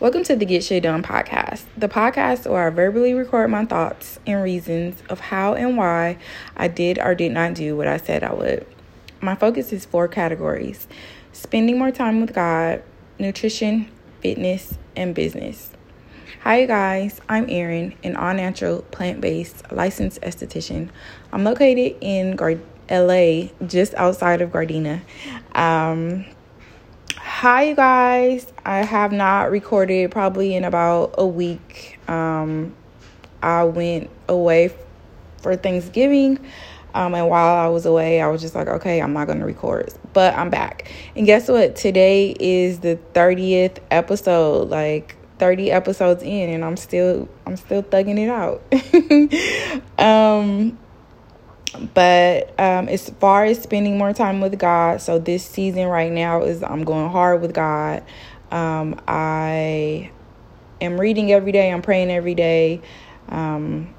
Welcome to the Get Shit Done podcast, the podcast where I verbally record my thoughts and reasons of how and why I did or did not do what I said I would. My focus is four categories spending more time with God, nutrition, fitness, and business. Hi, guys. I'm Erin, an all natural, plant based licensed esthetician. I'm located in Gard- LA, just outside of Gardena. Um, Hi, you guys. I have not recorded probably in about a week. Um, I went away for Thanksgiving. Um, and while I was away, I was just like, okay, I'm not going to record. But I'm back. And guess what? Today is the 30th episode. Like, 30 episodes in and I'm still I'm still thugging it out. um but um, as far as spending more time with God, so this season right now is I'm going hard with God. Um, I am reading every day. I'm praying every day. Um,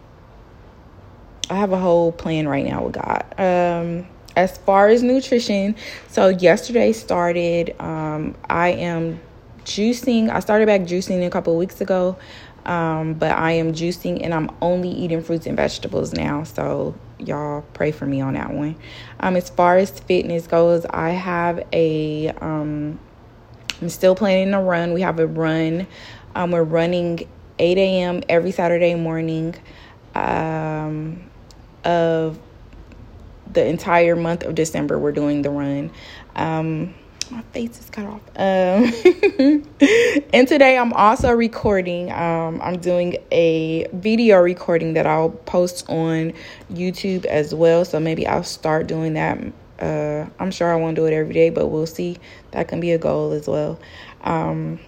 I have a whole plan right now with God. Um, as far as nutrition, so yesterday started. Um, I am juicing. I started back juicing a couple weeks ago. Um, but I am juicing and I'm only eating fruits and vegetables now. So y'all pray for me on that one. Um, as far as fitness goes, I have a um, I'm still planning to run. We have a run. Um, we're running 8 a.m. every Saturday morning um, of the entire month of December. We're doing the run. Um, my face is cut off. Um, and today I'm also recording. Um, I'm doing a video recording that I'll post on YouTube as well. So maybe I'll start doing that. Uh, I'm sure I won't do it every day, but we'll see. That can be a goal as well. Um,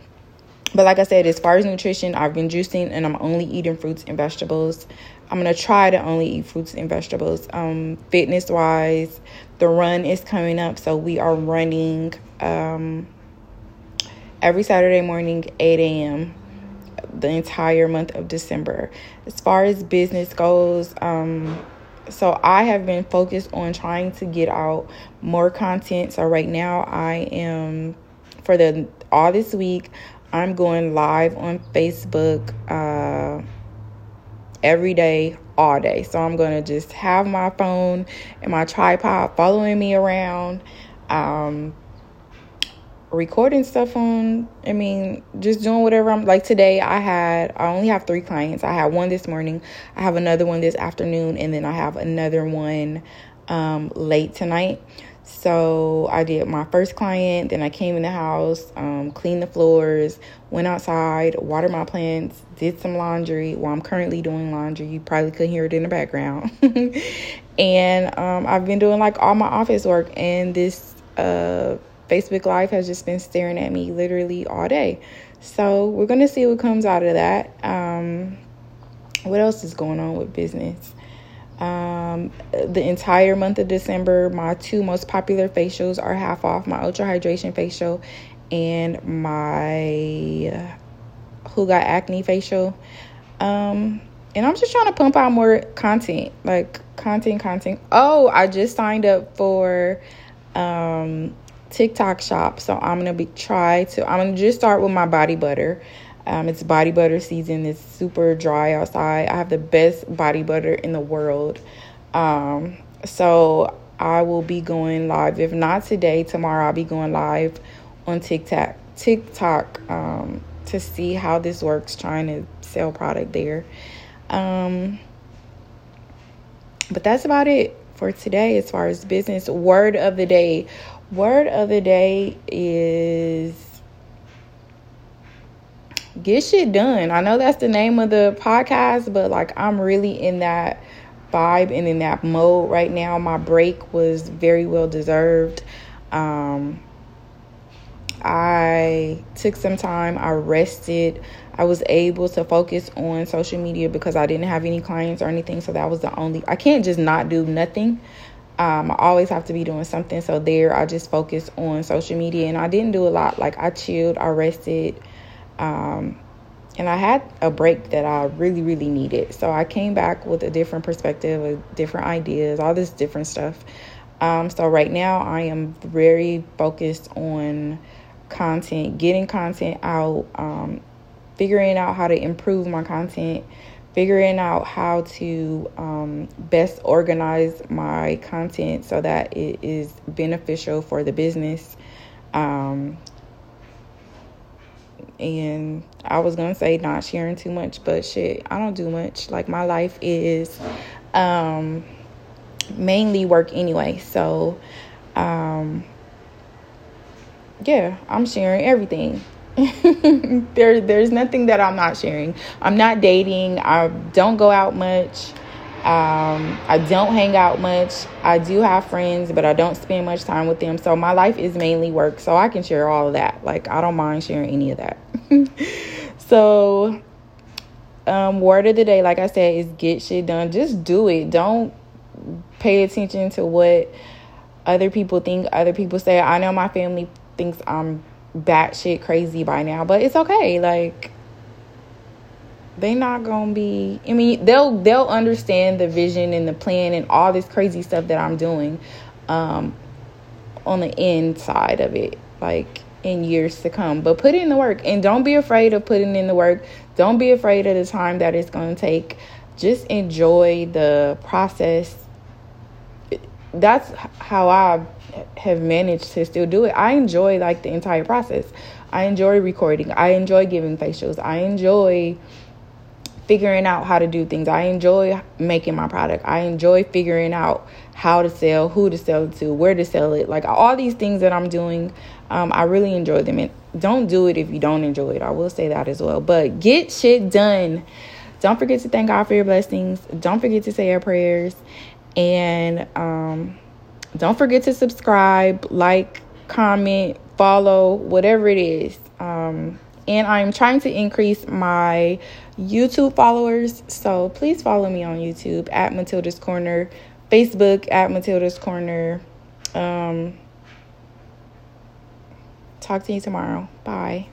but like I said, as far as nutrition, I've been juicing and I'm only eating fruits and vegetables. I'm gonna try to only eat fruits and vegetables. Um, fitness wise, the run is coming up, so we are running um, every Saturday morning, 8 a.m. The entire month of December. As far as business goes, um, so I have been focused on trying to get out more content. So right now, I am for the all this week. I'm going live on Facebook. Uh, every day, all day. So I'm to just have my phone and my tripod following me around, um, recording stuff on, I mean, just doing whatever I'm like today. I had, I only have three clients. I had one this morning, I have another one this afternoon, and then I have another one um, late tonight. So I did my first client, then I came in the house, um, cleaned the floors, went outside, watered my plants, did some laundry. Well, I'm currently doing laundry. You probably could hear it in the background. and um, I've been doing like all my office work, and this uh, Facebook Live has just been staring at me literally all day. So we're gonna see what comes out of that. Um, what else is going on with business? Um, the entire month of December, my two most popular facials are half off my Ultra Hydration facial and my Who Got Acne facial. Um, and I'm just trying to pump out more content, like content, content. Oh, I just signed up for um, TikTok shop, so I'm gonna be try to. I'm gonna just start with my body butter. Um, it's body butter season. It's super dry outside. I have the best body butter in the world. Um, so I will be going live. If not today, tomorrow I'll be going live on TikTok. TikTok um, to see how this works. Trying to sell product there. Um, but that's about it for today as far as business. Word of the day. Word of the day is get shit done. I know that's the name of the podcast, but like I'm really in that vibe and in that mode right now. My break was very well deserved. Um, I took some time, I rested. I was able to focus on social media because I didn't have any clients or anything. So that was the only, I can't just not do nothing. Um, I always have to be doing something. So there, I just focused on social media and I didn't do a lot. Like I chilled, I rested. Um, and I had a break that I really, really needed. So I came back with a different perspective, different ideas, all this different stuff. Um, so right now I am very focused on content, getting content out, um, figuring out how to improve my content, figuring out how to um, best organize my content so that it is beneficial for the business. Um, and I was gonna say not sharing too much, but shit, I don't do much. Like my life is um, mainly work anyway, so um, yeah, I'm sharing everything. there, there's nothing that I'm not sharing. I'm not dating. I don't go out much. Um, I don't hang out much. I do have friends, but I don't spend much time with them. So my life is mainly work. So I can share all of that. Like I don't mind sharing any of that. so, um, word of the day, like I said, is get shit done. Just do it. Don't pay attention to what other people think. Other people say. I know my family thinks I'm batshit crazy by now, but it's okay. Like they not gonna be I mean, they'll they'll understand the vision and the plan and all this crazy stuff that I'm doing um on the inside of it. Like in years to come. But put in the work and don't be afraid of putting in the work. Don't be afraid of the time that it's going to take. Just enjoy the process. That's how I have managed to still do it. I enjoy like the entire process. I enjoy recording. I enjoy giving facials. I enjoy figuring out how to do things. I enjoy making my product. I enjoy figuring out how to sell, who to sell to, where to sell it. Like all these things that I'm doing, um, I really enjoy them. And don't do it if you don't enjoy it. I will say that as well. But get shit done. Don't forget to thank God for your blessings. Don't forget to say your prayers. And um, don't forget to subscribe, like, comment, follow, whatever it is. Um, and I'm trying to increase my YouTube followers. So please follow me on YouTube at Matilda's Corner, Facebook at Matilda's Corner. Um, talk to you tomorrow. Bye.